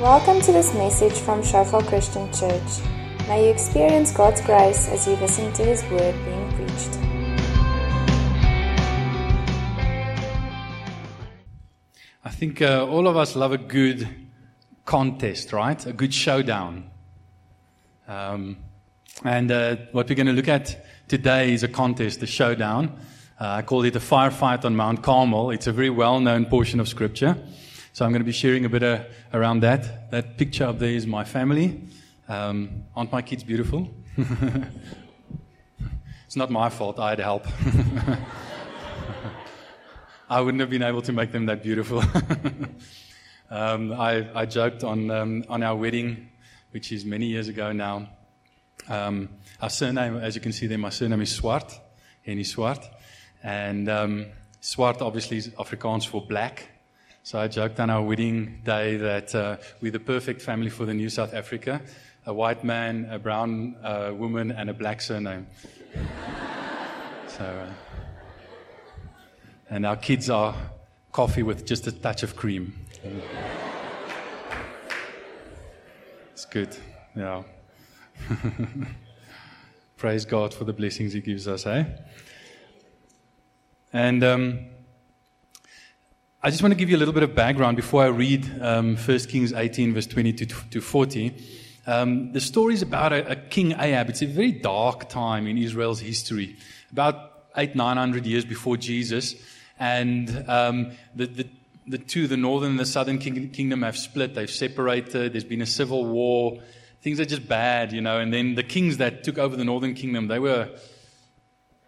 Welcome to this message from Shofar Christian Church. May you experience God's grace as you listen to His word being preached. I think uh, all of us love a good contest, right? A good showdown. Um, and uh, what we're going to look at today is a contest, a showdown. Uh, I call it a firefight on Mount Carmel. It's a very well known portion of Scripture. So I'm going to be sharing a bit uh, around that. That picture up there is my family. Um, aren't my kids beautiful? it's not my fault. I had help. I wouldn't have been able to make them that beautiful. um, I, I, joked on, um, on our wedding, which is many years ago now. Um, our surname, as you can see there, my surname is Swart, Henny Swart. And um, Swart obviously is Afrikaans for black. So I joked on our wedding day that uh, we're the perfect family for the new South Africa a white man, a brown uh, woman, and a black surname. so, uh, and our kids are coffee with just a touch of cream. It's good, yeah. Praise God for the blessings He gives us, eh? And um, I just want to give you a little bit of background before I read um, 1 Kings 18, verse 20 to, to 40. Um, the story is about a, a, King Ahab. It's a very dark time in Israel's history, about eight, nine hundred years before Jesus. And um, the, the, the, two, the northern and the southern king, kingdom, have split. They've separated. There's been a civil war. Things are just bad, you know. And then the kings that took over the northern kingdom, they were,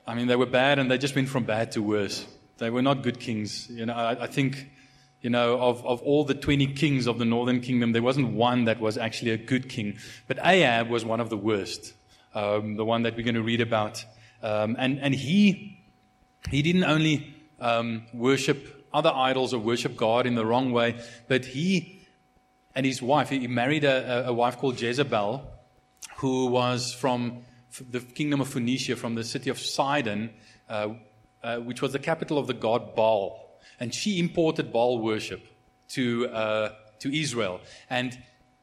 I mean, they were bad and they just went from bad to worse. They were not good kings. You know, I, I think, you know, of, of all the 20 kings of the northern kingdom, there wasn't one that was actually a good king. But Ahab was one of the worst, um, the one that we're going to read about. Um, and, and he, he didn't only um, worship other idols or worship God in the wrong way, but he and his wife, he married a, a wife called Jezebel, who was from the kingdom of Phoenicia, from the city of Sidon, uh, uh, which was the capital of the god Baal. And she imported Baal worship to, uh, to Israel. And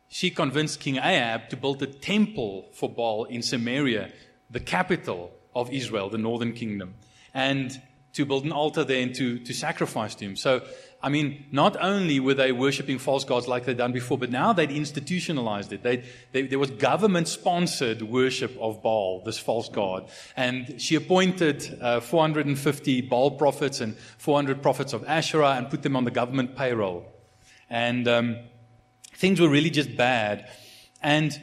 she convinced King Ahab to build a temple for Baal in Samaria, the capital of Israel, the northern kingdom, and to build an altar there and to, to sacrifice to him. So I mean, not only were they worshipping false gods like they'd done before, but now they'd institutionalized it. They, they, there was government sponsored worship of Baal, this false god. And she appointed uh, 450 Baal prophets and 400 prophets of Asherah and put them on the government payroll. And um, things were really just bad. And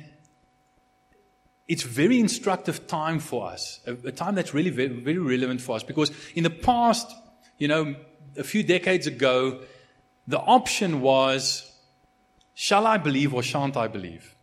it's very instructive time for us, a, a time that's really very, very relevant for us because in the past, you know, a few decades ago, the option was shall I believe or shan't I believe?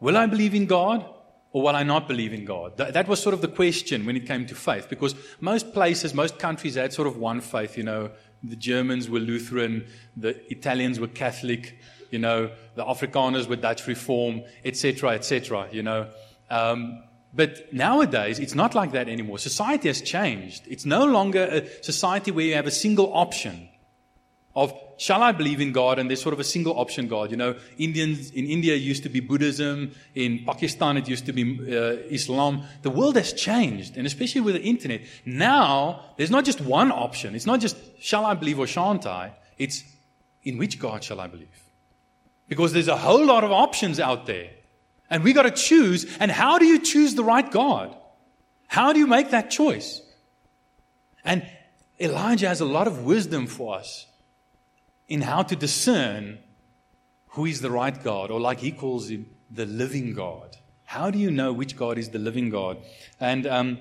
Will I believe in God or will I not believe in God? That, that, was sort of the question when it came to faith because most places, most countries had sort of one faith. You know, the Germans were Lutheran, the Italians were Catholic, you know, the Afrikaners were Dutch Reform, etc., etc., you know. Um, but nowadays, it's not like that anymore. Society has changed. It's no longer a society where you have a single option of shall I believe in God? And there's sort of a single option God. You know, Indians in India used to be Buddhism. In Pakistan, it used to be uh, Islam. The world has changed, and especially with the internet. Now, there's not just one option. It's not just shall I believe or shan't I? It's in which God shall I believe? Because there's a whole lot of options out there. And we got to choose. And how do you choose the right God? How do you make that choice? And Elijah has a lot of wisdom for us in how to discern who is the right God, or like he calls him, the living God. How do you know which God is the living God? And um,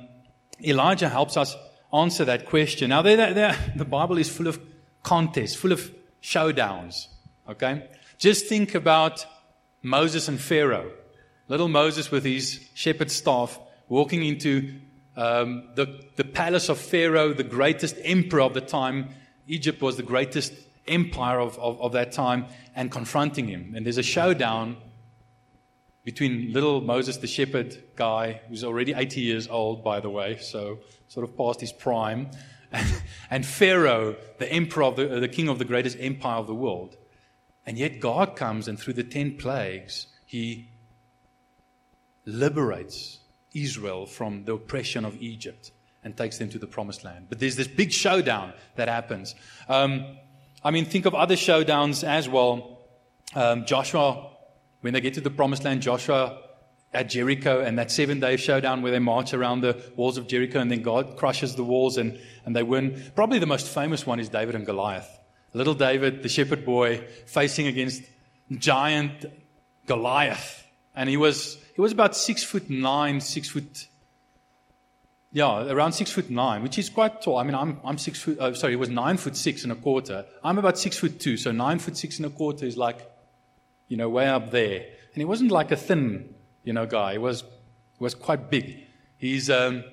Elijah helps us answer that question. Now, they're, they're, the Bible is full of contests, full of showdowns. Okay? Just think about Moses and Pharaoh little Moses with his shepherd's staff walking into um, the, the palace of Pharaoh, the greatest emperor of the time. Egypt was the greatest empire of, of, of that time, and confronting him. And there's a showdown between little Moses, the shepherd guy, who's already 80 years old, by the way, so sort of past his prime, and, and Pharaoh, the emperor of the, the king of the greatest empire of the world. And yet God comes and through the 10 plagues, He liberates Israel from the oppression of Egypt and takes them to the promised land. But there's this big showdown that happens. Um, I mean, think of other showdowns as well. Um, Joshua, when they get to the promised land, Joshua at Jericho and that seven day showdown where they march around the walls of Jericho and then God crushes the walls and, and they win. Probably the most famous one is David and Goliath. Little David, the shepherd boy, facing against giant Goliath. And he was, he was about six foot nine, six foot, yeah, around six foot nine, which is quite tall. I mean, I'm, I'm six foot, oh, sorry, he was nine foot six and a quarter. I'm about six foot two, so nine foot six and a quarter is like, you know, way up there. And he wasn't like a thin, you know, guy. He was, he was quite big. His, um,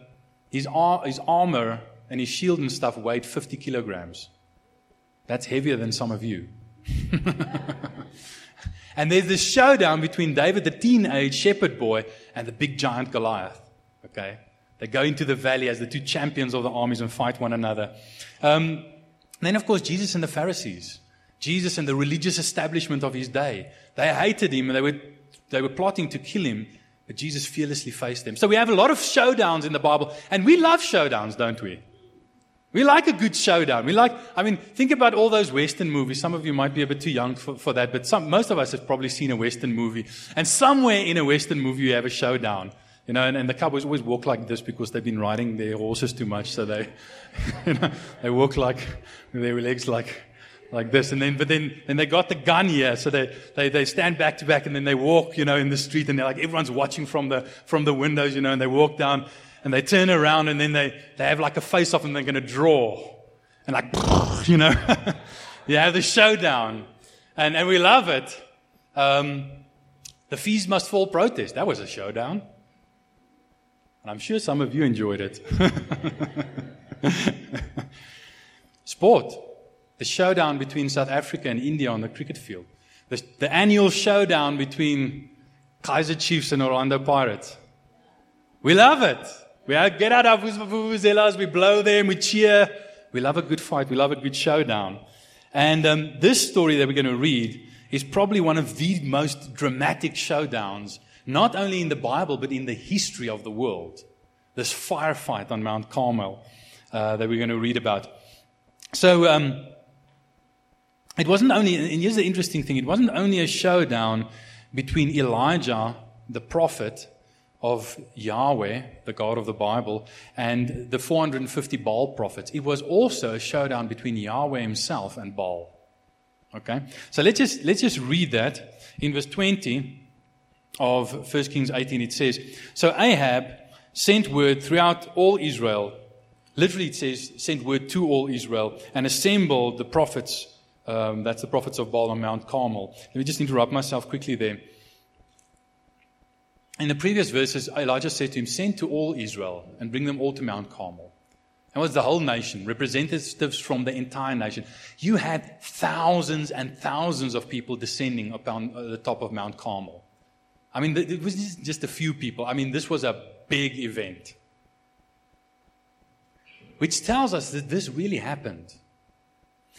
his, ar- his armor and his shield and stuff weighed 50 kilograms. That's heavier than some of you. and there's this showdown between David, the teenage shepherd boy, and the big giant Goliath. Okay? They go into the valley as the two champions of the armies and fight one another. Um, then, of course, Jesus and the Pharisees. Jesus and the religious establishment of his day. They hated him and they were, they were plotting to kill him, but Jesus fearlessly faced them. So we have a lot of showdowns in the Bible, and we love showdowns, don't we? We like a good showdown. We like, I mean, think about all those Western movies. Some of you might be a bit too young for, for that, but some, most of us have probably seen a Western movie. And somewhere in a Western movie, you have a showdown. You know, and, and the cowboys always walk like this because they've been riding their horses too much. So they, you know, they walk like, their legs like, like this. And then, but then, then they got the gun here. So they, they, they stand back to back and then they walk, you know, in the street and they're like, everyone's watching from the, from the windows, you know, and they walk down and they turn around and then they, they have like a face off and they're going to draw. And like, you know, you have the showdown. And, and we love it. Um, the Fees Must Fall protest, that was a showdown. And I'm sure some of you enjoyed it. Sport, the showdown between South Africa and India on the cricket field. The, the annual showdown between Kaiser Chiefs and Orlando Pirates. We love it. We get out our vuvuzelas, we blow them, we cheer. We love a good fight. We love a good showdown. And um, this story that we're going to read is probably one of the most dramatic showdowns, not only in the Bible, but in the history of the world. This firefight on Mount Carmel uh, that we're going to read about. So, um, it wasn't only, and here's the interesting thing, it wasn't only a showdown between Elijah, the prophet, of Yahweh, the God of the Bible, and the 450 Baal prophets. It was also a showdown between Yahweh himself and Baal. Okay? So let's just, let's just read that. In verse 20 of 1 Kings 18, it says, So Ahab sent word throughout all Israel. Literally, it says, sent word to all Israel and assembled the prophets. Um, that's the prophets of Baal on Mount Carmel. Let me just interrupt myself quickly there. In the previous verses, Elijah said to him, Send to all Israel and bring them all to Mount Carmel. That was the whole nation, representatives from the entire nation. You had thousands and thousands of people descending upon uh, the top of Mount Carmel. I mean, it was just a few people. I mean, this was a big event. Which tells us that this really happened.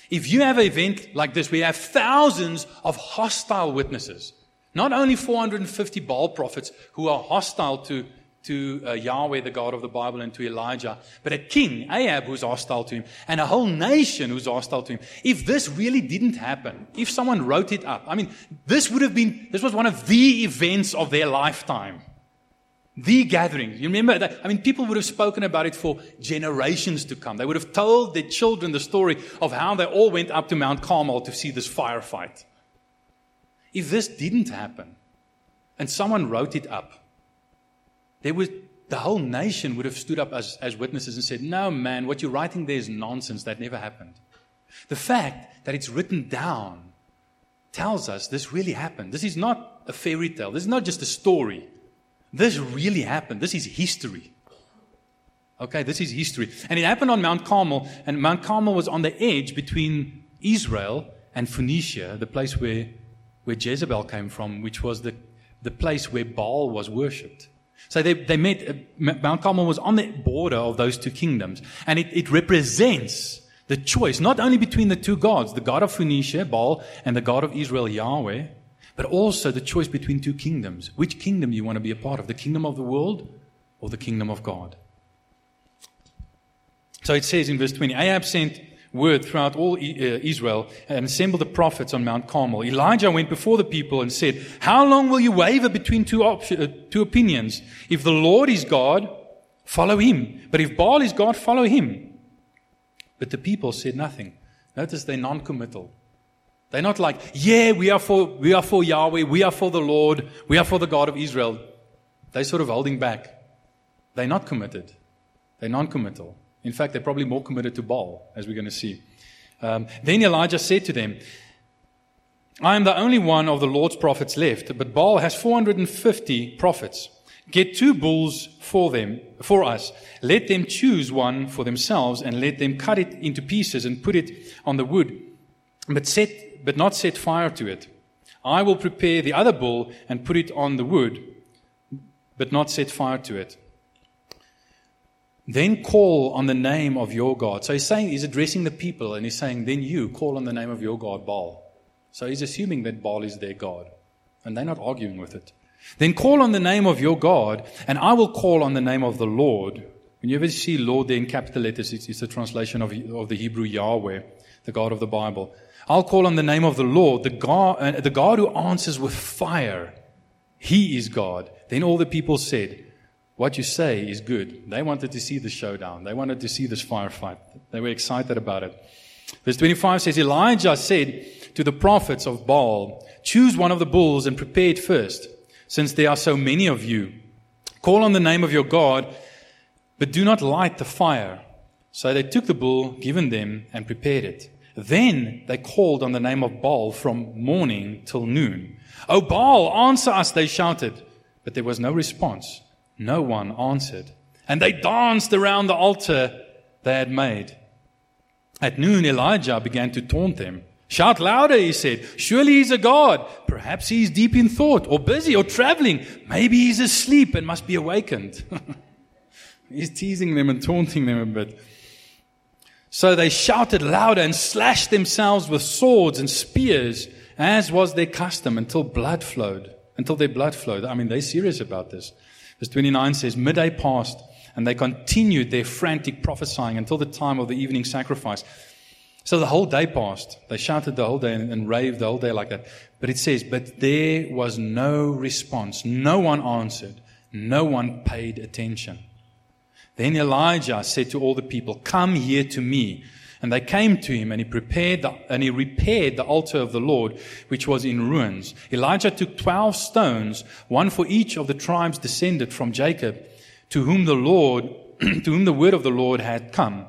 If you have an event like this, we have thousands of hostile witnesses. Not only 450 Baal prophets who are hostile to, to uh, Yahweh, the God of the Bible, and to Elijah, but a king, Ahab, who's hostile to him, and a whole nation who's hostile to him. If this really didn't happen, if someone wrote it up, I mean, this would have been, this was one of the events of their lifetime. The gathering. You remember that? I mean, people would have spoken about it for generations to come. They would have told their children the story of how they all went up to Mount Carmel to see this firefight. If this didn't happen and someone wrote it up, there the whole nation would have stood up as, as witnesses and said, No, man, what you're writing there is nonsense. That never happened. The fact that it's written down tells us this really happened. This is not a fairy tale. This is not just a story. This really happened. This is history. Okay, this is history. And it happened on Mount Carmel, and Mount Carmel was on the edge between Israel and Phoenicia, the place where where Jezebel came from, which was the, the place where Baal was worshipped. So they, they met, uh, Mount Carmel was on the border of those two kingdoms. And it, it represents The choice, not only between the two gods, the God of Phoenicia, Baal, and the God of Israel, Yahweh, but also the choice between two kingdoms. Which kingdom do you want to be a part of? The kingdom of the world or the kingdom of God? So it says in verse 20 Ahab sent word throughout all uh, Israel and assembled the prophets on Mount Carmel. Elijah went before the people and said, How long will you waver between two, uh, two opinions? If the Lord is God, follow him. But if Baal is God, follow him. But the people said nothing. Notice they're non committal. They're not like, yeah, we are, for, we are for Yahweh, we are for the Lord, we are for the God of Israel. They're sort of holding back. They're not committed. They're non committal. In fact, they're probably more committed to Baal, as we're going to see. Um, then Elijah said to them, I am the only one of the Lord's prophets left, but Baal has 450 prophets. Get two bulls for them, for us. Let them choose one for themselves and let them cut it into pieces and put it on the wood, but set, but not set fire to it. I will prepare the other bull and put it on the wood, but not set fire to it. Then call on the name of your God. So he's saying, he's addressing the people and he's saying, then you call on the name of your God, Baal. So he's assuming that Baal is their God. And they're not arguing with it. Then call on the name of your God, and I will call on the name of the Lord. When you ever see Lord there in capital letters, it's, it's a translation of, of the Hebrew Yahweh, the God of the Bible. I'll call on the name of the Lord, the God, uh, the God who answers with fire. He is God. Then all the people said, What you say is good. They wanted to see the showdown. They wanted to see this firefight. They were excited about it. Verse 25 says, Elijah said to the prophets of Baal, Choose one of the bulls and prepare it first since there are so many of you. Call on the name of your God, but do not light the fire. So they took the bull given them and prepared it. Then they called on the name of Baal from morning till noon. O Baal, answer us, they shouted. But there was no response. No one answered. And they danced around the altar they had made. At noon, Elijah began to taunt them. Shout louder, he said. Surely he's a God. Perhaps he's deep in thought, or busy, or traveling. Maybe he's asleep and must be awakened. he's teasing them and taunting them a bit. So they shouted louder and slashed themselves with swords and spears, as was their custom, until blood flowed. Until their blood flowed. I mean, they're serious about this. Verse 29 says, Midday passed, and they continued their frantic prophesying until the time of the evening sacrifice. So the whole day passed. They shouted the whole day and, and, raved the whole day like that. But it says, but there was no response. No one answered. No one paid attention. Then Elijah said to all the people, come here to me. And they came to him and he prepared the, and he repaired the altar of the Lord, which was in ruins. Elijah took 12 stones, one for each of the tribes descended from Jacob, to whom the Lord, to whom the word of the Lord had come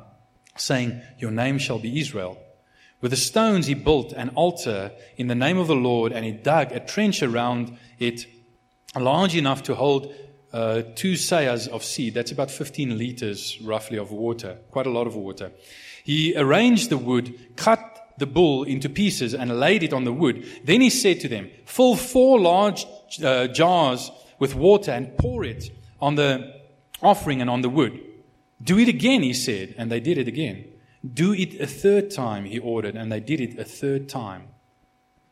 saying, Your name shall be Israel. With the stones he built an altar in the name of the Lord, and he dug a trench around it large enough to hold uh, two seahs of seed. That's about 15 liters, roughly, of water. Quite a lot of water. He arranged the wood, cut the bull into pieces, and laid it on the wood. Then he said to them, Fill four large uh, jars with water and pour it on the offering and on the wood. Do it again, he said, and they did it again. Do it a third time, he ordered, and they did it a third time.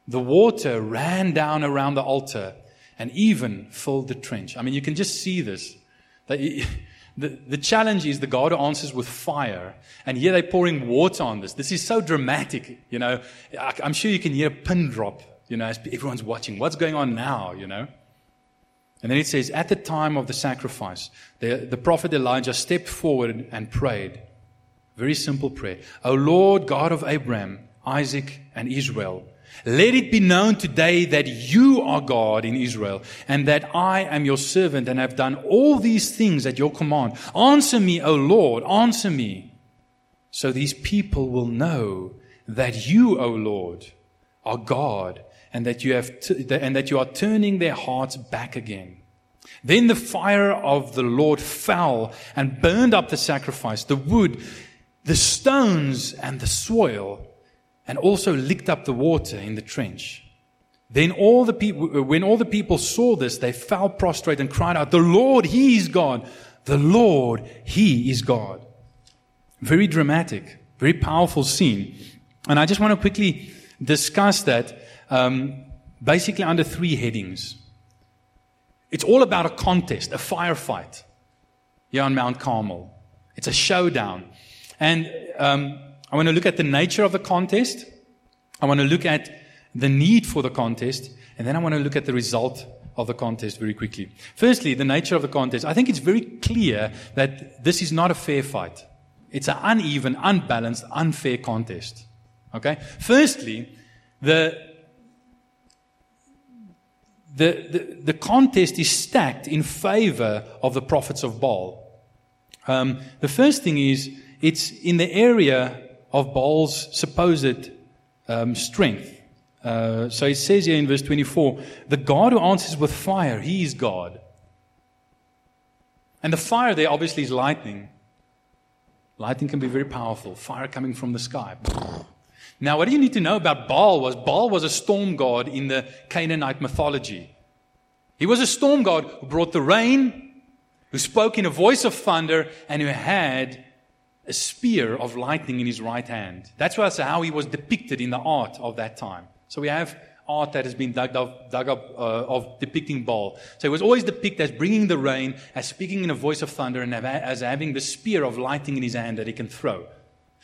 The water ran down around the altar and even filled the trench. I mean, you can just see this. The, the challenge is the God answers with fire, and here they're pouring water on this. This is so dramatic, you know. I'm sure you can hear a pin drop, you know, as everyone's watching. What's going on now, you know? And then it says, At the time of the sacrifice, the, the prophet Elijah stepped forward and prayed. Very simple prayer. O Lord God of Abraham, Isaac, and Israel, let it be known today that you are God in Israel, and that I am your servant and have done all these things at your command. Answer me, O Lord, answer me, so these people will know that you, O Lord, are God and that you have t- and that you are turning their hearts back again. Then the fire of the Lord fell and burned up the sacrifice, the wood, the stones, and the soil, and also licked up the water in the trench. Then all the people, when all the people saw this, they fell prostrate and cried out, The Lord, He is God. The Lord, He is God. Very dramatic. Very powerful scene. And I just want to quickly discuss that um, basically under three headings. It's all about a contest, a firefight here on Mount Carmel. It's a showdown. And um, I want to look at the nature of the contest. I want to look at the need for the contest. And then I want to look at the result of the contest very quickly. Firstly, the nature of the contest. I think it's very clear that this is not a fair fight. It's an uneven, unbalanced, unfair contest. Okay? Firstly, the, the, the, the contest is stacked in favor of the prophets of Baal. Um, the first thing is, it's in the area of Baal's supposed um, strength. Uh, so it says here in verse 24 the God who answers with fire, he is God. And the fire there obviously is lightning. Lightning can be very powerful. Fire coming from the sky. Now, what do you need to know about Baal was Baal was a storm god in the Canaanite mythology. He was a storm god who brought the rain, who spoke in a voice of thunder, and who had a spear of lightning in his right hand. That's how he was depicted in the art of that time. So we have art that has been dug up, dug up uh, of depicting Baal. So he was always depicted as bringing the rain, as speaking in a voice of thunder, and as having the spear of lightning in his hand that he can throw.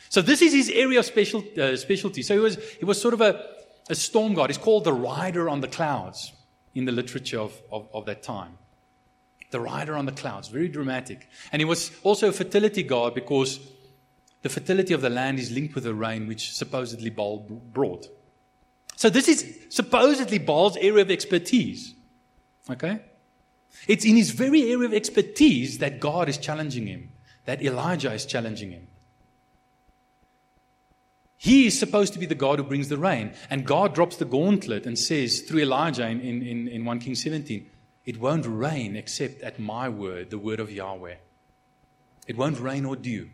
So this is his area of special, uh, specialty. So he was, he was sort of a, a storm god. He's called the rider on the clouds in the literature of, of, of that time. The rider on the clouds, very dramatic. And he was also a fertility god because the fertility of the land is linked with the rain which supposedly Baal brought. So this is supposedly Baal's area of expertise. Okay? It's in his very area of expertise that God is challenging him, that Elijah is challenging him. He is supposed to be the God who brings the rain. And God drops the gauntlet and says through Elijah in, in, in 1 King 17, it won't rain except at my word, the word of Yahweh. It won't rain or dew.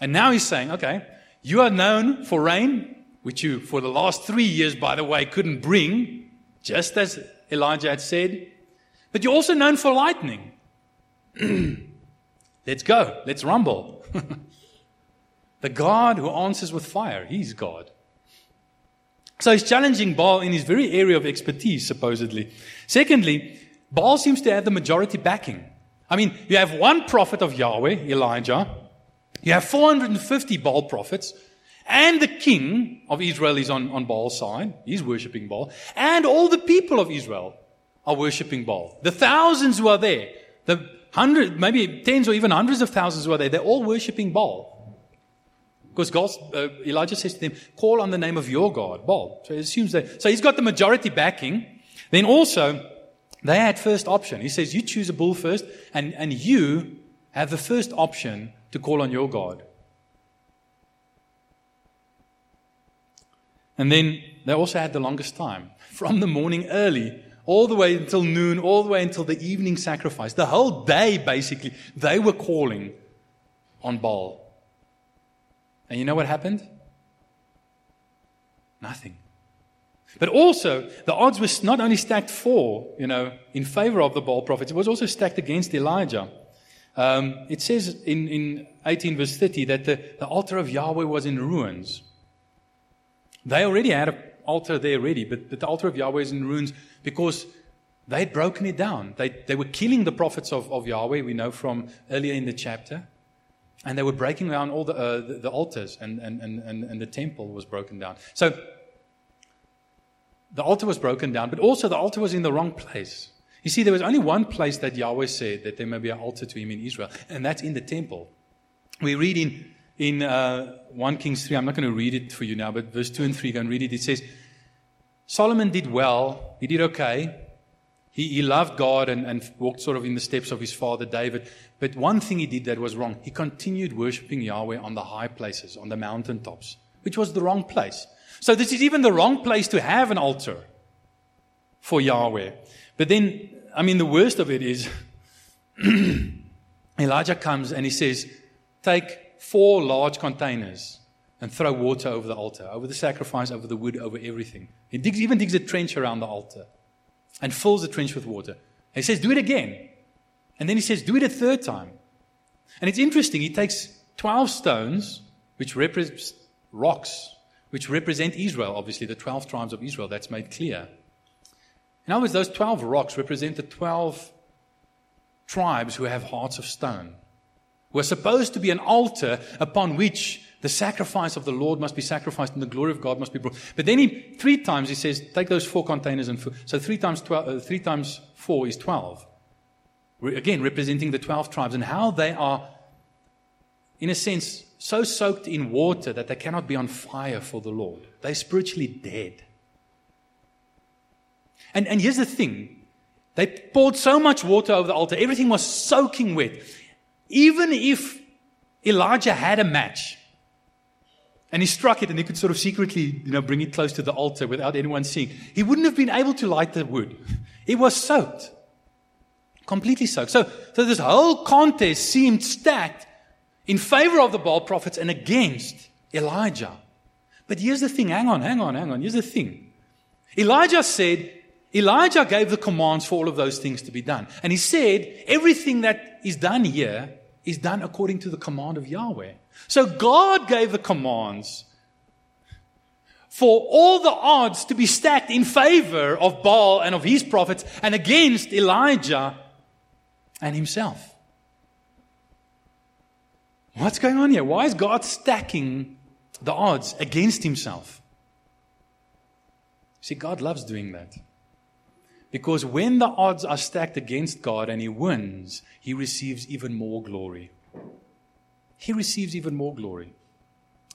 And now he's saying, okay, you are known for rain, which you, for the last three years, by the way, couldn't bring, just as Elijah had said. But you're also known for lightning. Let's go. Let's rumble. the God who answers with fire, he's God. So he's challenging Baal in his very area of expertise, supposedly. Secondly, Baal seems to have the majority backing. I mean, you have one prophet of Yahweh, Elijah. You have 450 Baal prophets. And the king of Israel is on, on Baal's side. He's worshipping Baal. And all the people of Israel are worshipping Baal. The thousands who are there, the hundred, maybe tens or even hundreds of thousands who are there, they're all worshipping Baal. Because God, uh, Elijah says to them, call on the name of your God, Baal. So he assumes that. So he's got the majority backing. Then also, they had first option. He says, you choose a bull first, and, and you have the first option to call on your God. And then they also had the longest time from the morning early all the way until noon, all the way until the evening sacrifice. The whole day, basically, they were calling on Baal. And you know what happened? Nothing. But also, the odds were not only stacked for, you know, in favor of the Baal prophets, it was also stacked against Elijah. Um, it says in, in 18 verse 30 that the, the altar of Yahweh was in ruins. They already had an altar there ready, but, but the altar of Yahweh is in ruins because they had broken it down. They, they were killing the prophets of, of Yahweh, we know from earlier in the chapter. And they were breaking down all the, uh, the, the, altars, and, and, and, and the temple was broken down. So the altar was broken down, but also the altar was in the wrong place. You see, there was only one place that Yahweh said that there may be an altar to him in Israel, and that's in the temple. We read in in uh, 1 Kings 3, I'm not going to read it for you now, but verse 2 and 3, go and read it. It says, Solomon did well, he did okay. He, he loved God and, and walked sort of in the steps of his father David. But one thing he did that was wrong. He continued worshiping Yahweh on the high places, on the mountaintops, which was the wrong place. So this is even the wrong place to have an altar for Yahweh. But then, I mean, the worst of it is Elijah comes and he says, Take four large containers and throw water over the altar, over the sacrifice, over the wood, over everything. He digs, even digs a trench around the altar and fills the trench with water. He says, Do it again. And then he says, Do it a third time. And it's interesting. He takes 12 stones which represents rocks, which represent Israel, obviously, the 12 tribes of Israel. That's made clear. In other words, those 12 rocks represent the 12 tribes who have hearts of stone, who are supposed to be an altar upon which the sacrifice of the Lord must be sacrificed and the glory of God must be brought. But then he, three times he says, take those four containers and four. So three times, 12, uh, three times four is 12. Re- again, representing the 12 tribes and how they are, in a sense, so soaked in water that they cannot be on fire for the Lord. They're spiritually dead. And, and here's the thing they poured so much water over the altar, everything was soaking wet. Even if Elijah had a match, and he struck it and he could sort of secretly, you know, bring it close to the altar without anyone seeing. He wouldn't have been able to light the wood. It was soaked. Completely soaked. So, so this whole contest seemed stacked in favor of the Baal prophets and against Elijah. But here's the thing. Hang on, hang on, hang on. Here's the thing. Elijah said, Elijah gave the commands for all of those things to be done. And he said, everything that is done here is done according to the command of Yahweh. So God gave the commands for all the odds to be stacked in favor of Baal and of his prophets and against Elijah and himself. What's going on here? Why is God stacking the odds against himself? See, God loves doing that. Because when the odds are stacked against God and he wins, he receives even more glory. He receives even more glory.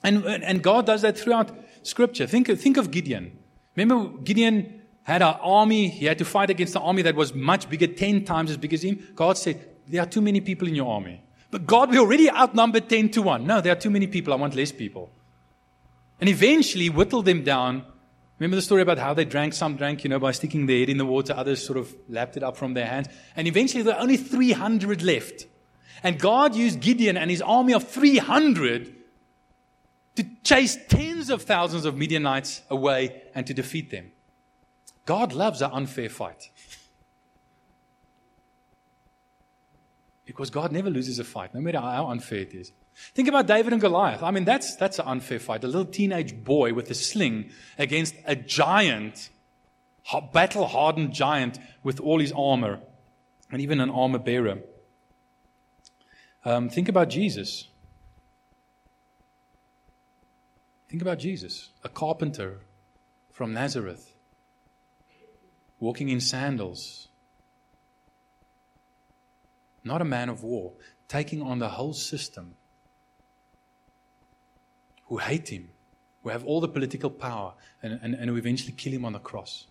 And, and God does that throughout Scripture. Think, think of Gideon. Remember, Gideon had an army. He had to fight against an army that was much bigger, 10 times as big as him. God said, There are too many people in your army. But God, we already outnumbered 10 to 1. No, there are too many people. I want less people. And eventually whittled them down Remember the story about how they drank? Some drank, you know, by sticking their head in the water. Others sort of lapped it up from their hands. And eventually there were only 300 left. And God used Gideon and his army of 300 to chase tens of thousands of Midianites away and to defeat them. God loves an unfair fight. Because God never loses a fight, no matter how unfair it is. Think about David and Goliath. I mean, that's, that's an unfair fight. A little teenage boy with a sling against a giant, battle hardened giant with all his armor and even an armor bearer. Um, think about Jesus. Think about Jesus, a carpenter from Nazareth, walking in sandals, not a man of war, taking on the whole system who hate him, who have all the political power, and, and, and who eventually kill him on the cross.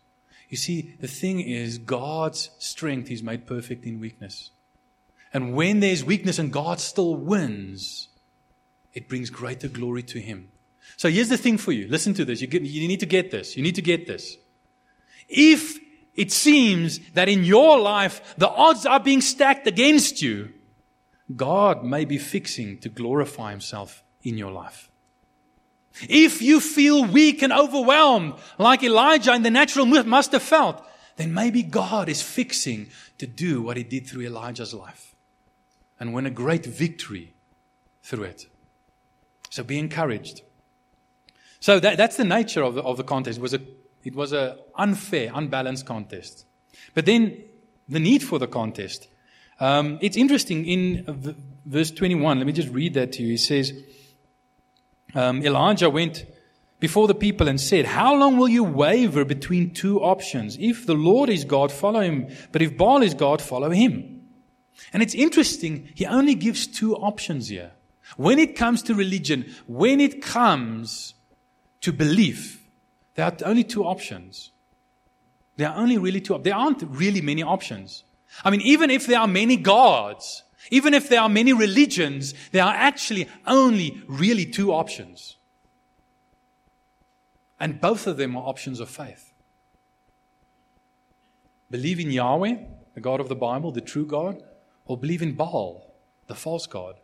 You see, the thing is, God's strength is made perfect in weakness. And when there's weakness and God still wins, it brings greater glory to Him. So here's the thing for you. Listen to this. You, get, you need to get this. You need to get this. If it seems that in your life the odds are being stacked against you, God may be fixing to glorify Himself in your life. If you feel weak and overwhelmed, like Elijah in the natural must have felt, then maybe God is fixing to do what he did through Elijah's life and win a great victory through it. So be encouraged. So that, that's the nature of the, of the contest. It was a, it was an unfair, unbalanced contest. But then the need for the contest. Um, it's interesting in verse 21. Let me just read that to you. He says, um, Elijah went before the people and said, How long will you waver between two options? If the Lord is God, follow him. But if Baal is God, follow him. And it's interesting, he only gives two options here. When it comes to religion, when it comes to belief, there are only two options. There are only really two. There aren't really many options. I mean, even if there are many gods, even if there are many religions, there are actually only really two options. And both of them are options of faith. Believe in Yahweh, the God of the Bible, the true God, or believe in Baal, the false God.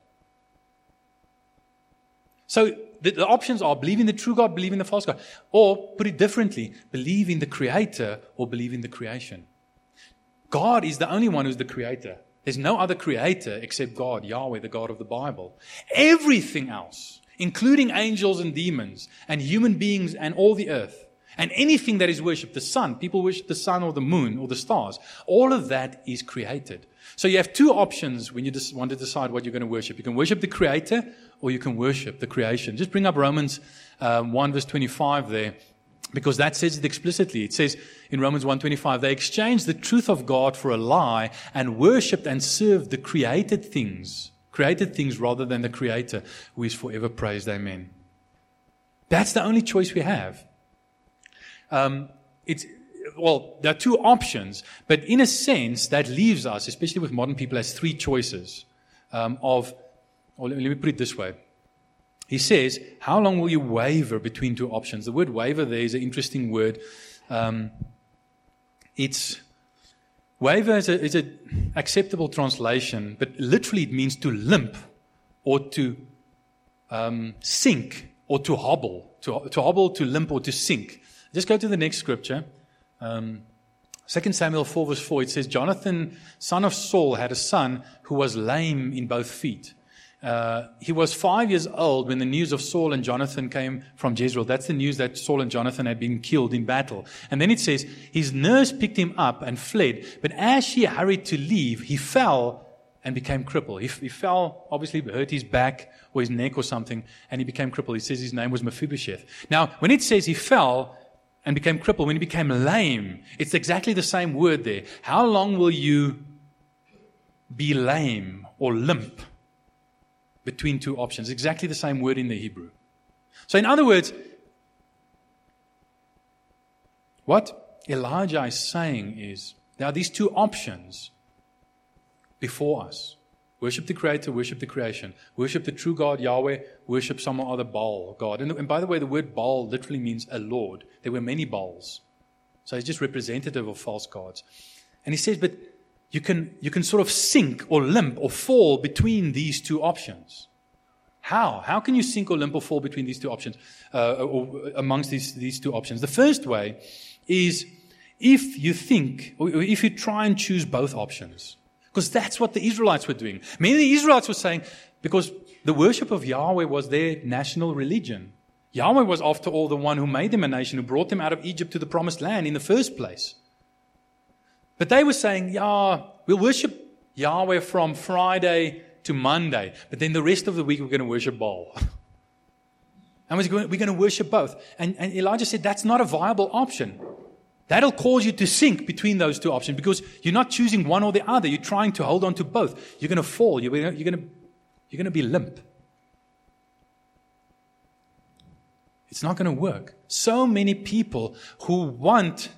So the, the, options are believe in the true God, believe in the false God. Or, put it differently, believe in the Creator or believe in the creation. God is the only one who's the Creator. There's no other creator except God, Yahweh, the God of the Bible. Everything else including angels and demons, and human beings and all the earth, and anything that is worshipped, the sun, people worship the sun or the moon or the stars, all of that is created. So you have two options when you just want to decide what you're going to worship. You can worship the creator or you can worship the creation. Just bring up Romans um, 1 verse 25 there because that says it explicitly. It says in Romans 1:25, they exchanged the truth of God for a lie and worshipped and served the created things, created things rather than the creator who is forever praised. Amen. That's the only choice we have. Um, it's well, there are two options, but in a sense, that leaves us, especially with modern people, as three choices um, of. Let me put it this way: he says, How long will you waver between two options? The word waver there is an interesting word. Um, it's waver is an is a acceptable translation, but literally it means to limp or to um, sink or to hobble. To, to hobble, to limp, or to sink. Just go to the next scripture. Um, 2 Samuel 4, verse 4, it says, Jonathan, son of Saul, had a son who was lame in both feet. Uh, he was five years old when the news of Saul and Jonathan came from Jezreel. That's the news that Saul and Jonathan had been killed in battle. And then it says, his nurse picked him up and fled. But as she hurried to leave, he fell and became crippled. He, he fell, obviously hurt his back or his neck or something, and he became crippled. He says his name was Mephibosheth. Now, when it says he fell and became crippled, when he became lame, it's exactly the same word there. How long will you be lame or limp? Between two options. Exactly the same word in the Hebrew. So, in other words, what Elijah is saying is there are these two options before us worship the Creator, worship the creation, worship the true God, Yahweh, worship some other Baal, God. And, and by the way, the word Baal literally means a Lord. There were many Baals. So, it's just representative of false gods. And he says, but you can, you can sort of sink or limp or fall between these two options. How? How can you sink or limp or fall between these two options, uh, or amongst these, these two options? The first way is if you think, or if you try and choose both options. Because that's what the Israelites were doing. Many of the Israelites were saying, because the worship of Yahweh was their national religion. Yahweh was, after all, the one who made them a nation, who brought them out of Egypt to the promised land in the first place. But they were saying, yeah, we'll worship Yahweh from Friday to Monday, but then the rest of the week we're going to worship Baal. and we're going, to worship both. And, and Elijah said, that's not a viable option. That'll cause you to sink between those two options because you're not choosing one or the other. You're trying to hold on to both. You're going to fall. You're going to, you're going to, you're going to be limp. It's not going to work. So many people who want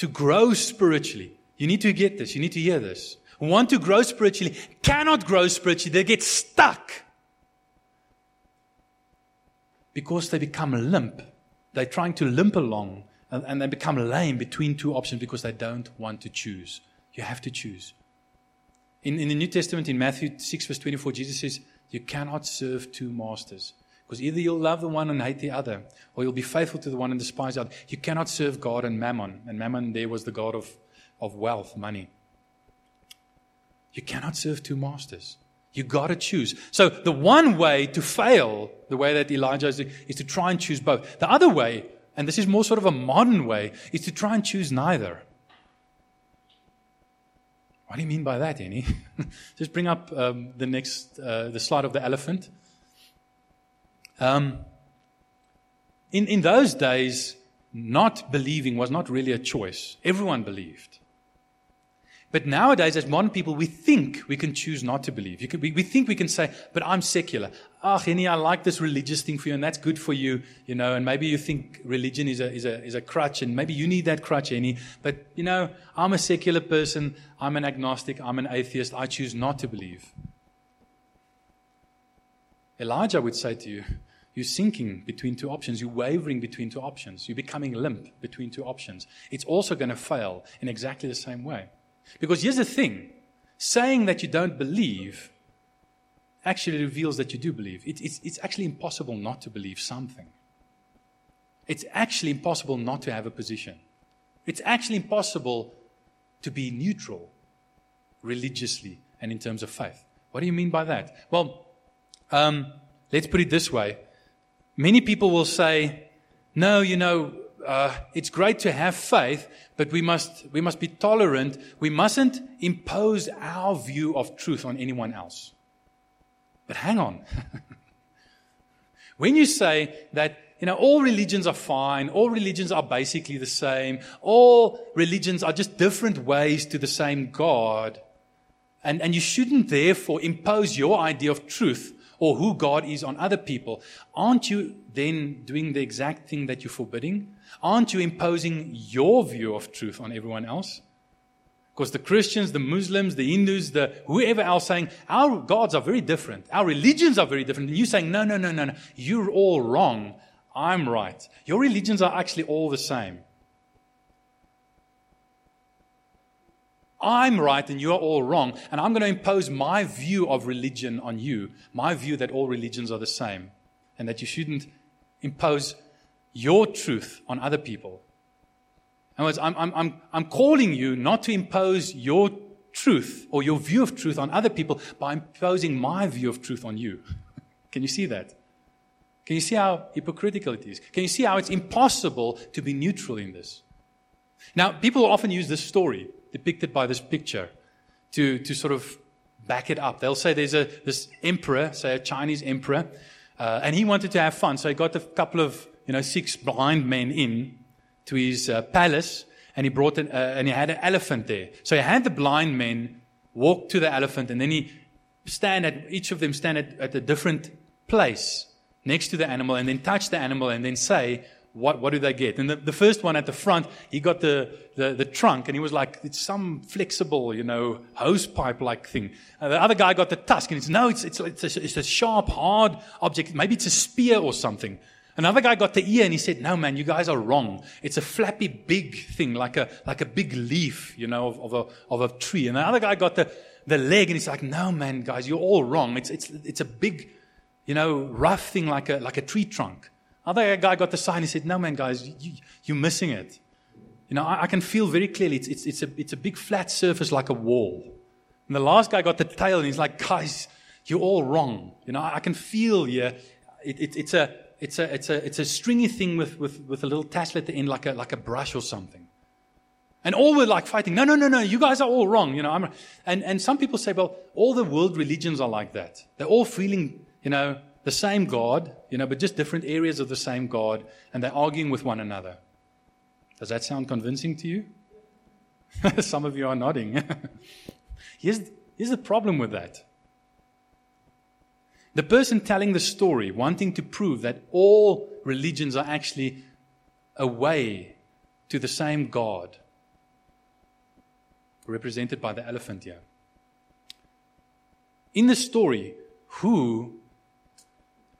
to grow spiritually. You need to get this. You need to hear this. Want to grow spiritually, cannot grow spiritually. They get stuck because they become limp. They're trying to limp along and, and they become lame between two options because they don't want to choose. You have to choose. In, in the New Testament, in Matthew 6, verse 24, Jesus says, You cannot serve two masters. Because either you'll love the one and hate the other, or you'll be faithful to the one and despise the other. You cannot serve God and mammon. And mammon there was the God of, of wealth, money. You cannot serve two masters. You got to choose. So the one way to fail, the way that Elijah is, is to try and choose both. The other way, and this is more sort of a modern way, is to try and choose neither. What do you mean by that, Annie? Just bring up um, the next, uh, the slide of the elephant. Um, in, in those days, not believing was not really a choice. Everyone believed. But nowadays, as modern people, we think we can choose not to believe. Can, we, we, think we can say, but I'm secular. Ah, oh, Henny, I like this religious thing for you, and that's good for you, you know, and maybe you think religion is a, is a, is a crutch, and maybe you need that crutch, Henny. But, you know, I'm a secular person. I'm an agnostic. I'm an atheist. I choose not to believe. Elijah would say to you, you're sinking between two options. You're wavering between two options. You're becoming limp between two options. It's also going to fail in exactly the same way. Because here's the thing saying that you don't believe actually reveals that you do believe. It, it's, it's actually impossible not to believe something. It's actually impossible not to have a position. It's actually impossible to be neutral religiously and in terms of faith. What do you mean by that? Well, um, let's put it this way. Many people will say, no, you know, uh, it's great to have faith, but we must, we must be tolerant. We mustn't impose our view of truth on anyone else. But hang on. when you say that, you know, all religions are fine, all religions are basically the same, all religions are just different ways to the same God, and, and you shouldn't therefore impose your idea of truth or who God is on other people, aren't you then doing the exact thing that you're forbidding? Aren't you imposing your view of truth on everyone else? Because the Christians, the Muslims, the Hindus, the whoever else saying, our gods are very different. Our religions are very different. And you saying, no, no, no, no, no. You're all wrong. I'm right. Your religions are actually all the same. I'm right and you're all wrong, and I'm going to impose my view of religion on you, my view that all religions are the same, and that you shouldn't impose your truth on other people. In other words, I'm, I'm, I'm, I'm calling you not to impose your truth or your view of truth on other people by imposing my view of truth on you. Can you see that? Can you see how hypocritical it is? Can you see how it's impossible to be neutral in this? Now, people often use this story depicted by this picture to, to sort of back it up. They'll say there's a, this emperor, say a Chinese emperor, uh, and he wanted to have fun. So he got a couple of, you know, six blind men in to his uh, palace, and he brought an, uh, and he had an elephant there. So he had the blind men walk to the elephant, and then he stand at, each of them stand at, at a different place next to the animal, and then touch the animal, and then say, what, what do they get? And the, the first one at the front, he got the, the, the trunk and he was like, it's some flexible, you know, hose pipe like thing. And the other guy got the tusk and it's, no, it's, it's, it's, a, it's a sharp, hard object. Maybe it's a spear or something. Another guy got the ear and he said, no, man, you guys are wrong. It's a flappy, big thing, like a, like a big leaf, you know, of, of a, of a tree. And the other guy got the, the leg and he's like, no, man, guys, you're all wrong. It's, it's, it's a big, you know, rough thing like a, like a tree trunk. Other guy got the sign. And he said, No, man, guys, you, you're missing it. You know, I, I, can feel very clearly it's, it's, it's, a, it's a big flat surface like a wall. And the last guy got the tail and he's like, Guys, you're all wrong. You know, I, I can feel yeah, it, it, it's, a, it's, a, it's, a, it's a stringy thing with, with, with a little tassel at the end, like a, like a brush or something. And all were like fighting. No, no, no, no. You guys are all wrong. You know, I'm, and, and some people say, well, all the world religions are like that. They're all feeling, you know, the same God, you know, but just different areas of the same God, and they're arguing with one another. Does that sound convincing to you? Some of you are nodding. here's, here's the problem with that. The person telling the story, wanting to prove that all religions are actually a way to the same God, represented by the elephant here. In the story, who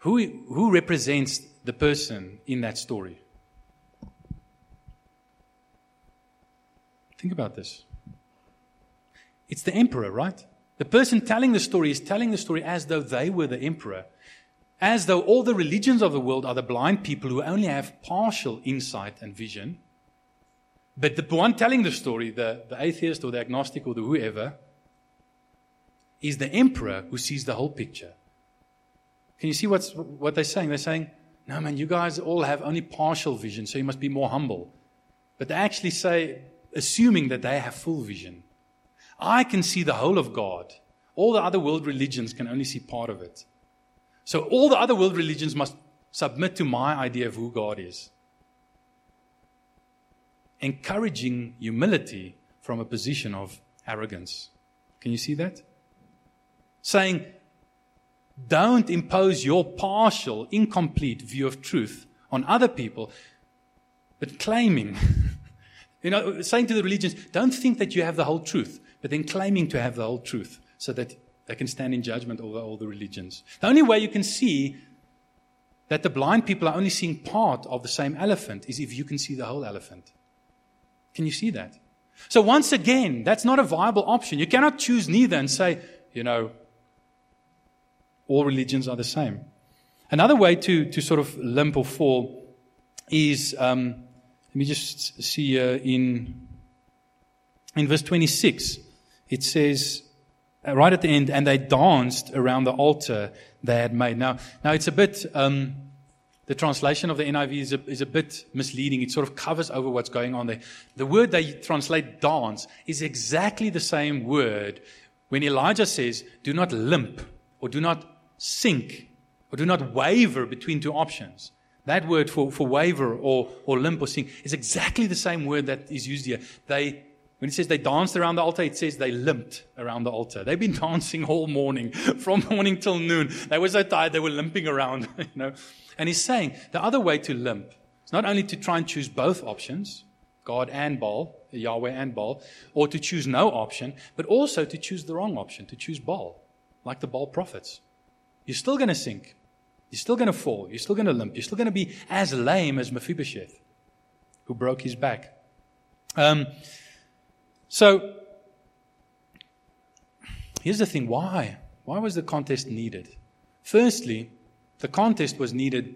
who, who represents the person in that story? Think about this. It's the emperor, right? The person telling the story is telling the story as though they were the emperor, as though all the religions of the world are the blind people who only have partial insight and vision. But the one telling the story, the, the atheist or the agnostic or the whoever, is the emperor who sees the whole picture. Can you see what's, what they're saying? They're saying, no, man, you guys all have only partial vision, so you must be more humble. But they actually say, assuming that they have full vision. I can see the whole of God. All the other world religions can only see part of it. So all the other world religions must submit to my idea of who God is. Encouraging humility from a position of arrogance. Can you see that? Saying, don't impose your partial, incomplete view of truth on other people, but claiming, you know, saying to the religions, don't think that you have the whole truth, but then claiming to have the whole truth so that they can stand in judgment over all the religions. The only way you can see that the blind people are only seeing part of the same elephant is if you can see the whole elephant. Can you see that? So once again, that's not a viable option. You cannot choose neither and say, you know, all religions are the same. Another way to, to sort of limp or fall is, um, let me just see uh, in, in verse 26, it says, uh, right at the end, and they danced around the altar they had made. Now, now it's a bit, um, the translation of the NIV is a, is a bit misleading. It sort of covers over what's going on there. The word they translate dance is exactly the same word when Elijah says, do not limp or do not sink or do not waver between two options. That word for, for waver or, or limp or sink is exactly the same word that is used here. They when it says they danced around the altar, it says they limped around the altar. They've been dancing all morning, from morning till noon. They were so tired, they were limping around, you know. And he's saying the other way to limp is not only to try and choose both options, God and Baal, Yahweh and Baal, or to choose no option, but also to choose the wrong option, to choose Baal, like the Baal prophets. You're still going to sink. You're still going to fall. You're still going to limp. You're still going to be as lame as Mephibosheth, who broke his back. Um, so, here's the thing why? Why was the contest needed? Firstly, the contest was needed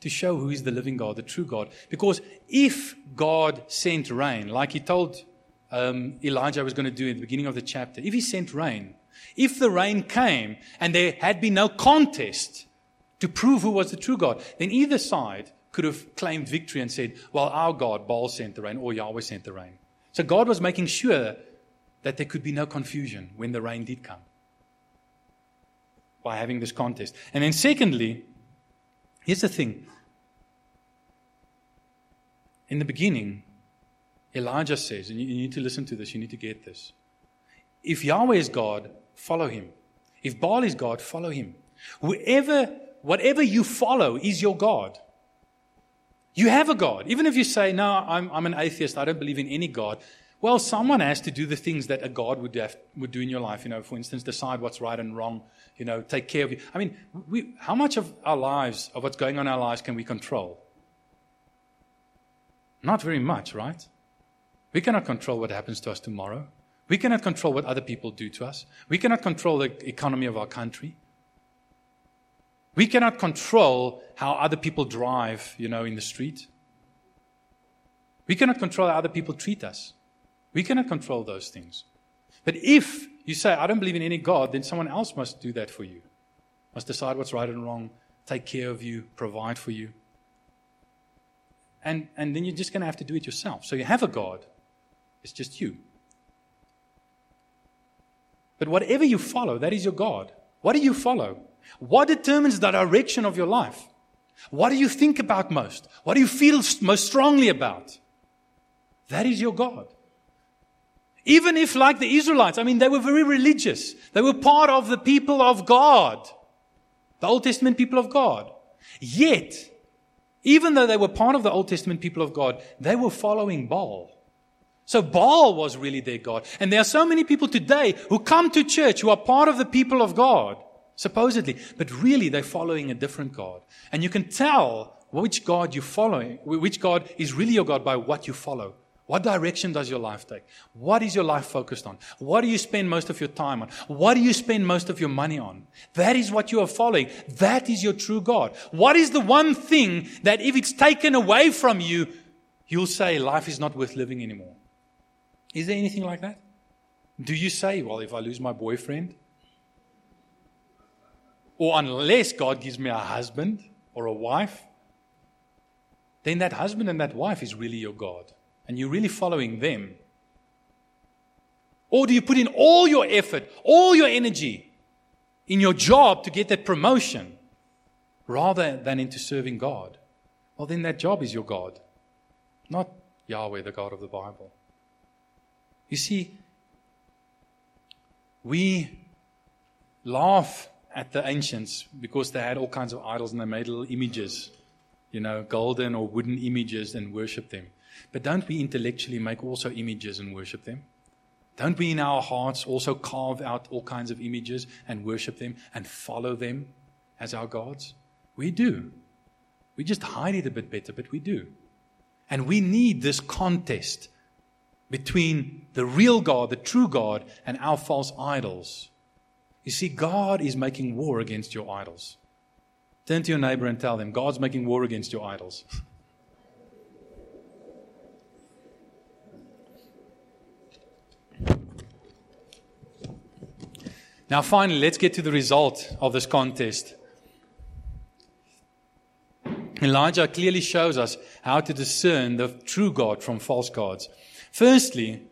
to show who is the living God, the true God. Because if God sent rain, like he told um, Elijah was going to do at the beginning of the chapter, if he sent rain, if the rain came and there had been no contest to prove who was the true God, then either side could have claimed victory and said, Well, our God, Baal, sent the rain, or Yahweh sent the rain. So God was making sure that there could be no confusion when the rain did come by having this contest. And then, secondly, here's the thing. In the beginning, Elijah says, and you need to listen to this, you need to get this. If Yahweh is God, follow him. If Baal is God, follow him. Whoever, whatever you follow is your God. You have a God. Even if you say, no, I'm, I'm an atheist, I don't believe in any God. Well, someone has to do the things that a God would, have, would do in your life. You know, for instance, decide what's right and wrong. You know, take care of you. I mean, we, how much of our lives, of what's going on in our lives, can we control? Not very much, right? We cannot control what happens to us tomorrow. We cannot control what other people do to us. We cannot control the economy of our country. We cannot control how other people drive, you know, in the street. We cannot control how other people treat us. We cannot control those things. But if you say, I don't believe in any God, then someone else must do that for you, must decide what's right and wrong, take care of you, provide for you. And, and then you're just going to have to do it yourself. So you have a God, it's just you. But whatever you follow, that is your God. What do you follow? What determines the direction of your life? What do you think about most? What do you feel most strongly about? That is your God. Even if, like the Israelites, I mean, they were very religious. They were part of the people of God, the Old Testament people of God. Yet, even though they were part of the Old Testament people of God, they were following Baal. So Baal was really their God. And there are so many people today who come to church who are part of the people of God supposedly, but really they're following a different God. And you can tell which God you're following, which God is really your God by what you follow. What direction does your life take? What is your life focused on? What do you spend most of your time on? What do you spend most of your money on? That is what you are following. That is your true God. What is the one thing that if it's taken away from you, you'll say life is not worth living anymore? Is there anything like that? Do you say, well, if I lose my boyfriend, or unless God gives me a husband or a wife, then that husband and that wife is really your God. And you're really following them. Or do you put in all your effort, all your energy in your job to get that promotion rather than into serving God? Well, then that job is your God, not Yahweh, the God of the Bible. You see, we laugh at the ancients because they had all kinds of idols and they made little images, you know, golden or wooden images and worship them. But don't we intellectually make also images and worship them? Don't we in our hearts also carve out all kinds of images and worship them and follow them as our gods? We do. We just hide it a bit better, but we do. And we need this contest between the real God, the true God, and our false idols you see, God is making war against your idols. Turn to your neighbor and tell them, God's making war against your idols. Now, finally, let's get to the result of this contest. Elijah clearly shows us how to discern the true God from false gods. Firstly,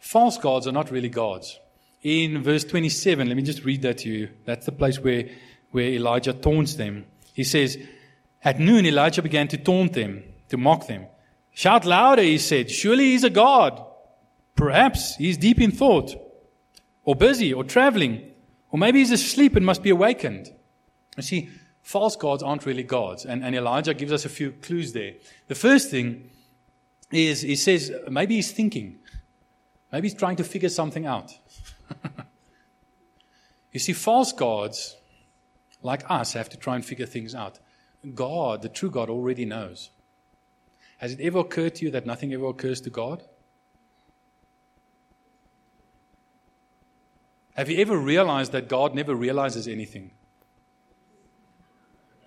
false gods are not really gods. In verse 27, let me just read that to you. That's the place where, where Elijah taunts them. He says, At noon, Elijah began to taunt them, to mock them. Shout louder, he said. Surely he's a god. Perhaps he's deep in thought, or busy, or traveling, or maybe he's asleep and must be awakened. You see, false gods aren't really gods. And, and Elijah gives us a few clues there. The first thing is he says maybe he's thinking, maybe he's trying to figure something out. you see, false gods, like us, have to try and figure things out. God, the true God, already knows. Has it ever occurred to you that nothing ever occurs to God? Have you ever realized that God never realizes anything?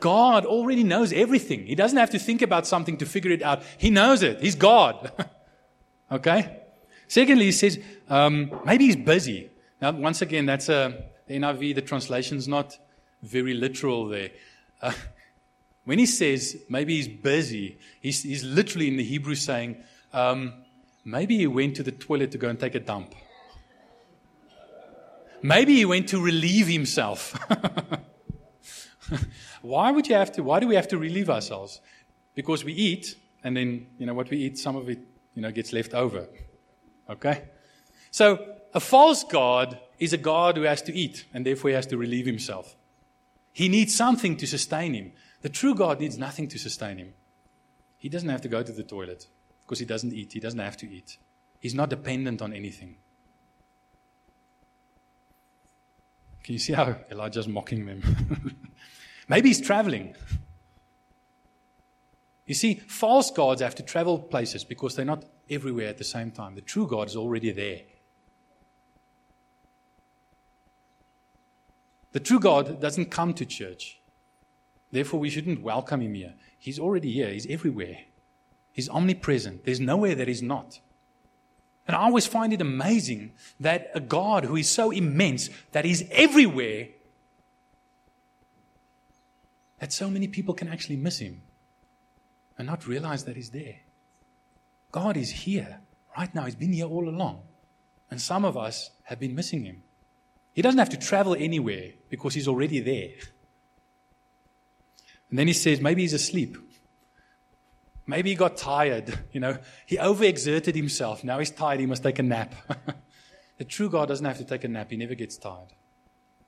God already knows everything. He doesn't have to think about something to figure it out. He knows it. He's God. okay? Secondly, he says, um, maybe he's busy. Now, once again, that's a, the NIV, the translation's not very literal there. Uh, when he says maybe he's busy, he's, he's literally in the Hebrew saying, um, maybe he went to the toilet to go and take a dump. Maybe he went to relieve himself. why would you have to, why do we have to relieve ourselves? Because we eat, and then, you know, what we eat, some of it, you know, gets left over. Okay? So, a false God is a God who has to eat, and therefore he has to relieve himself. He needs something to sustain him. The true God needs nothing to sustain him. He doesn't have to go to the toilet because he doesn't eat. He doesn't have to eat. He's not dependent on anything. Can you see how Elijah's mocking them? Maybe he's traveling. You see, false gods have to travel places because they're not everywhere at the same time. The true God is already there. The true God doesn't come to church. Therefore, we shouldn't welcome him here. He's already here, he's everywhere. He's omnipresent. There's nowhere that he's not. And I always find it amazing that a God who is so immense, that he's everywhere, that so many people can actually miss him and not realize that he's there. God is here right now. He's been here all along. And some of us have been missing him. He doesn't have to travel anywhere because he's already there. And then he says, maybe he's asleep. Maybe he got tired. You know, he overexerted himself. Now he's tired. He must take a nap. the true God doesn't have to take a nap. He never gets tired.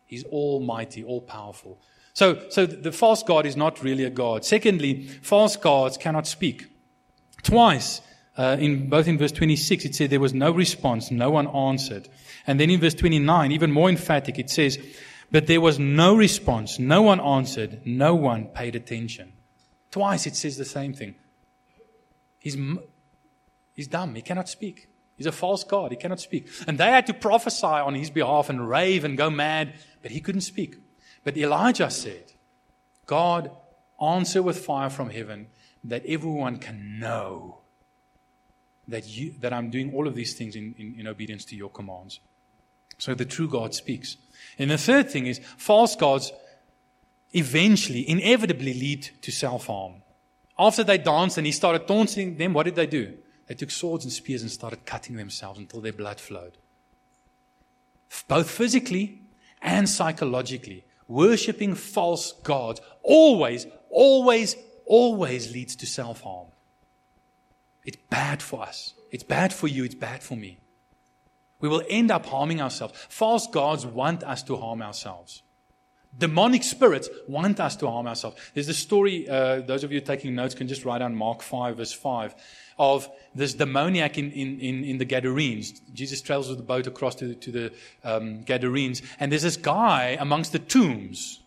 He's almighty, all powerful. So, so the false God is not really a God. Secondly, false gods cannot speak. Twice, uh, in both in verse 26, it said there was no response, no one answered. And then in verse 29, even more emphatic, it says, but there was no response. No one answered. No one paid attention. Twice it says the same thing. He's, he's dumb. He cannot speak. He's a false God. He cannot speak. And they had to prophesy on his behalf and rave and go mad, but he couldn't speak. But Elijah said, God, answer with fire from heaven that everyone can know that, you, that I'm doing all of these things in, in, in obedience to your commands. So the true God speaks. And the third thing is false gods eventually, inevitably lead to self harm. After they danced and he started taunting them, what did they do? They took swords and spears and started cutting themselves until their blood flowed. Both physically and psychologically, worshipping false gods always, always, always leads to self harm. It's bad for us. It's bad for you. It's bad for me we will end up harming ourselves. False gods want us to harm ourselves. Demonic spirits want us to harm ourselves. There's a story, uh, those of you taking notes can just write down Mark 5, verse 5, of this demoniac in, in, in, in the Gadarenes. Jesus travels with the boat across to, to the um, Gadarenes, and there's this guy amongst the tombs.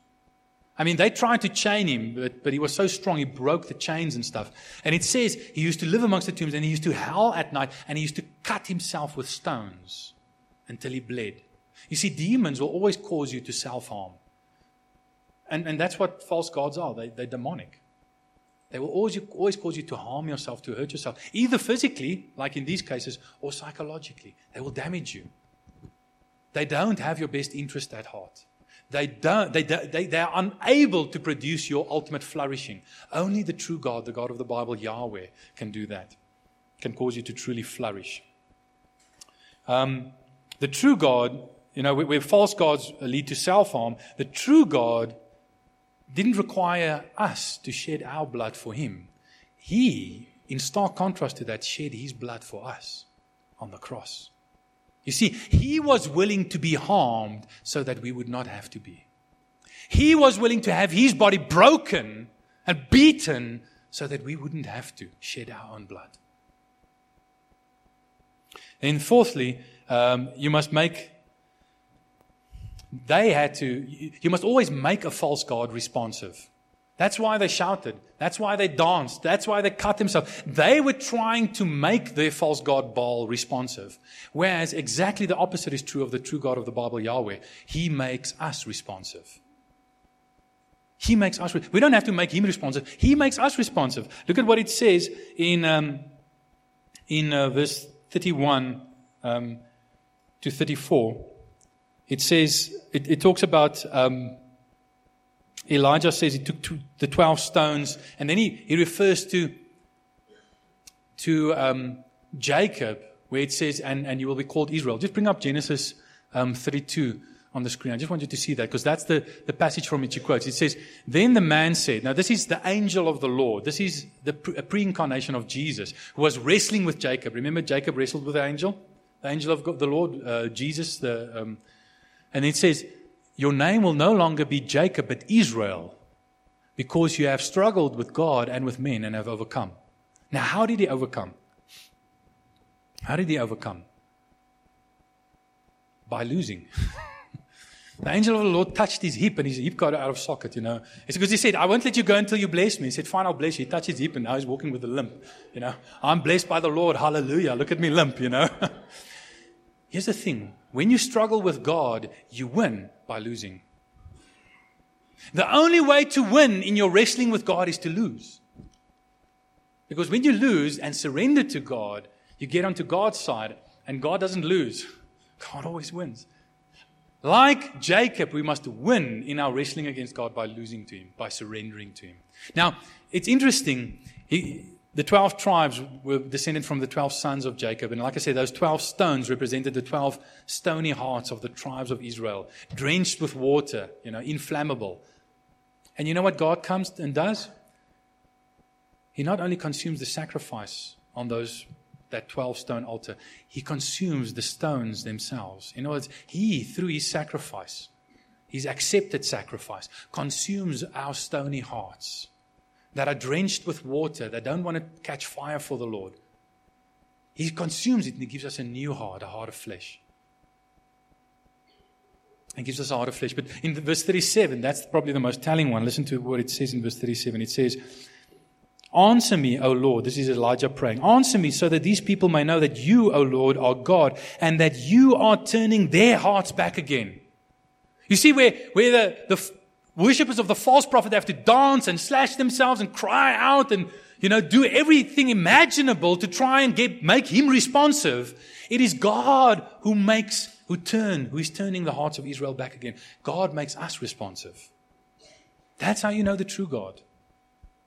I mean, they tried to chain him, but, but he was so strong, he broke the chains and stuff. And it says he used to live amongst the tombs and he used to howl at night and he used to cut himself with stones until he bled. You see, demons will always cause you to self harm. And, and that's what false gods are they, they're demonic. They will always, always cause you to harm yourself, to hurt yourself, either physically, like in these cases, or psychologically. They will damage you. They don't have your best interest at heart. They, don't, they, they, they are unable to produce your ultimate flourishing. Only the true God, the God of the Bible, Yahweh, can do that, can cause you to truly flourish. Um, the true God, you know, where, false gods lead to self harm, the true God didn't require us to shed our blood for him. He, in stark contrast to that, shed his blood for us on the cross. You see, he was willing to be harmed so that we would not have to be. He was willing to have his body broken and beaten so that we wouldn't have to shed our own blood. And fourthly, um, you must make, they had to, you must always make a false God responsive. That's why they shouted. That's why they danced. That's why they cut themselves. They were trying to make their false god Baal responsive. Whereas exactly the opposite is true of the true God of the Bible, Yahweh. He makes us responsive. He makes us, we don't have to make him responsive. He makes us responsive. Look at what it says in, um, in uh, verse 31 um, to 34. It says, it, it talks about, um, Elijah says he took the 12 stones, and then he, he refers to, to um, Jacob, where it says, and, and you will be called Israel. Just bring up Genesis um, 32 on the screen. I just want you to see that because that's the, the passage from which he quotes. It says, Then the man said, Now, this is the angel of the Lord. This is the pre incarnation of Jesus who was wrestling with Jacob. Remember, Jacob wrestled with the angel? The angel of God, the Lord, uh, Jesus. The, um, and it says, your name will no longer be Jacob, but Israel, because you have struggled with God and with men and have overcome. Now, how did he overcome? How did he overcome? By losing. the angel of the Lord touched his hip and his hip got out of socket, you know. It's because he said, I won't let you go until you bless me. He said, Fine, I'll bless you. He touched his hip and now he's walking with a limp, you know. I'm blessed by the Lord. Hallelujah. Look at me limp, you know. Here's the thing when you struggle with God, you win by losing. The only way to win in your wrestling with God is to lose. Because when you lose and surrender to God, you get onto God's side, and God doesn't lose. God always wins. Like Jacob, we must win in our wrestling against God by losing to Him, by surrendering to Him. Now, it's interesting. He, the 12 tribes were descended from the 12 sons of Jacob. And like I said, those 12 stones represented the 12 stony hearts of the tribes of Israel, drenched with water, you know, inflammable. And you know what God comes and does? He not only consumes the sacrifice on those that 12 stone altar, he consumes the stones themselves. In other words, he, through his sacrifice, his accepted sacrifice, consumes our stony hearts that are drenched with water, that don't want to catch fire for the Lord. He consumes it and He gives us a new heart, a heart of flesh. He gives us a heart of flesh. But in verse 37, that's probably the most telling one. Listen to what it says in verse 37. It says, Answer me, O Lord. This is Elijah praying. Answer me so that these people may know that you, O Lord, are God and that you are turning their hearts back again. You see where, where the, the, worshippers of the false prophet have to dance and slash themselves and cry out and, you know, do everything imaginable to try and get, make him responsive. It is God who makes, who turn, who is turning the hearts of Israel back again. God makes us responsive. That's how you know the true God.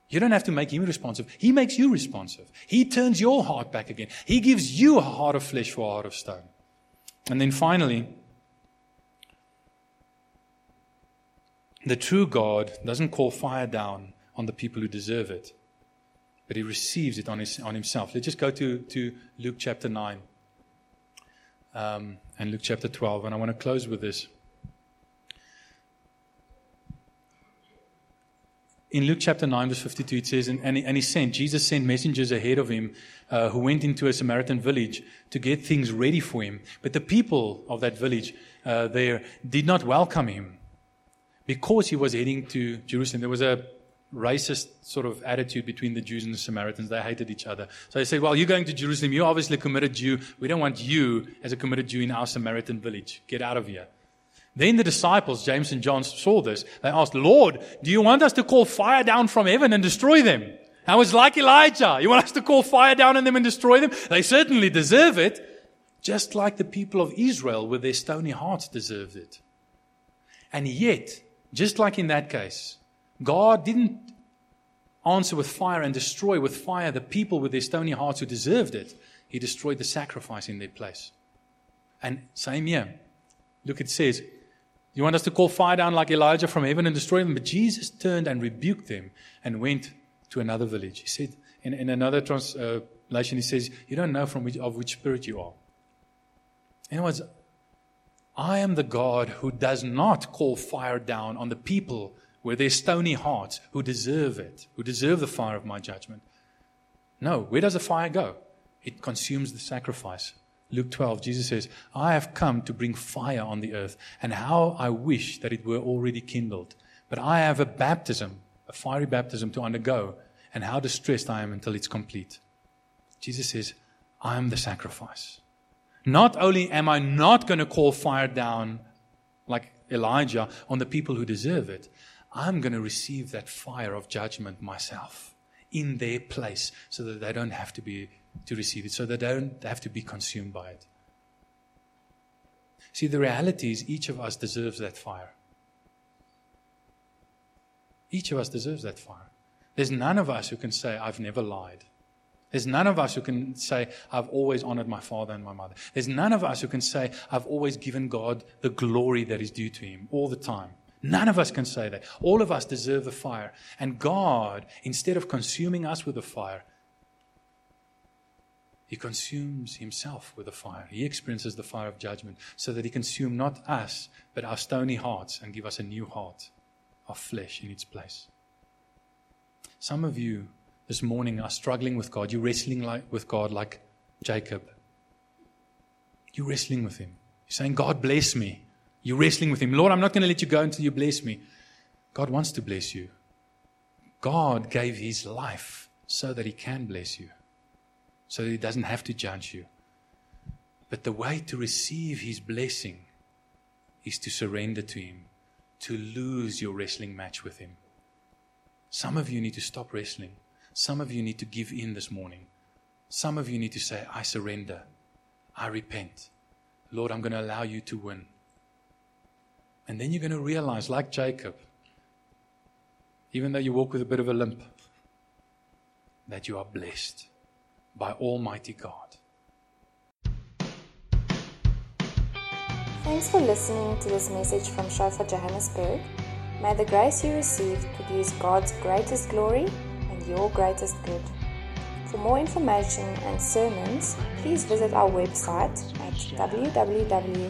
You don't have to make him responsive. He makes you responsive. He turns your heart back again. He gives you a heart of flesh for a heart of stone. And then finally, The true God doesn't call fire down on the people who deserve it, but he receives it on, his, on himself. Let's just go to, to Luke chapter 9 um, and Luke chapter 12, and I want to close with this. in Luke chapter 9, verse 52, it says, and, and, he, and he sent, Jesus sent messengers ahead of him uh, who went into a Samaritan village to get things ready for him. But the people of that village uh, there did not welcome him because he was heading to Jerusalem, there was a racist sort of attitude between the Jews and the Samaritans. They hated each other. So they said, Well, you're going to Jerusalem. You're obviously a committed Jew. We don't want you as a committed Jew in our Samaritan village. Get out of here. Then the disciples, James and John, saw this. They asked, Lord, do you want us to call fire down from heaven and destroy them? I was like Elijah. You want us to call fire down on them and destroy them? They certainly deserve it. just like the people of Israel with their stony hearts deserved it. And yet, just like in that case, God didn't answer with fire and destroy with fire the people with their stony hearts who deserved it. He destroyed the sacrifice in their place. And same here. Look, it says, You want us to call fire down like Elijah from heaven and destroy them? But Jesus turned and rebuked them and went to another village. He said, in, in another translation, uh, he says, You don't know from which, of which spirit you are. In other words, I am the God who does not call fire down on the people with their stony hearts who deserve it, who deserve the fire of my judgment. No, where does the fire go? It consumes the sacrifice. Luke 12, Jesus says, I have come to bring fire on the earth, and how I wish that it were already kindled. But I have a baptism, a fiery baptism to undergo, and how distressed I am until it's complete. Jesus says, I am the sacrifice. Not only am I not going to call fire down like Elijah on the people who deserve it, I'm going to receive that fire of judgment myself in their place so that they don't have to be to receive it, so they don't have to be consumed by it. See, the reality is each of us deserves that fire. Each of us deserves that fire. There's none of us who can say, I've never lied. There's none of us who can say, I've always honored my father and my mother. There's none of us who can say, I've always given God the glory that is due to him all the time. None of us can say that. All of us deserve the fire. And God, instead of consuming us with the fire, He consumes Himself with the fire. He experiences the fire of judgment so that He consume not us, but our stony hearts and give us a new heart of flesh in its place. Some of you this morning are struggling with God. You're wrestling like, with God like Jacob. You're wrestling with Him. You're saying, God, bless me. You're wrestling with Him. Lord, I'm not going to let you go until you bless me. God wants to bless you. God gave His life so that He can bless you, so that He doesn't have to judge you. But the way to receive His blessing is to surrender to Him, to lose your wrestling match with Him. Some of you need to stop wrestling. Some of you need to give in this morning. Some of you need to say, I surrender. I repent. Lord, I'm going to allow you to win. And then you're going to realize, like Jacob, even though you walk with a bit of a limp, that you are blessed by Almighty God. Thanks for listening to this message from Shofar Johannesburg. May the grace you received produce God's greatest glory your greatest good. For more information and sermons, please visit our website at www.shofar.com.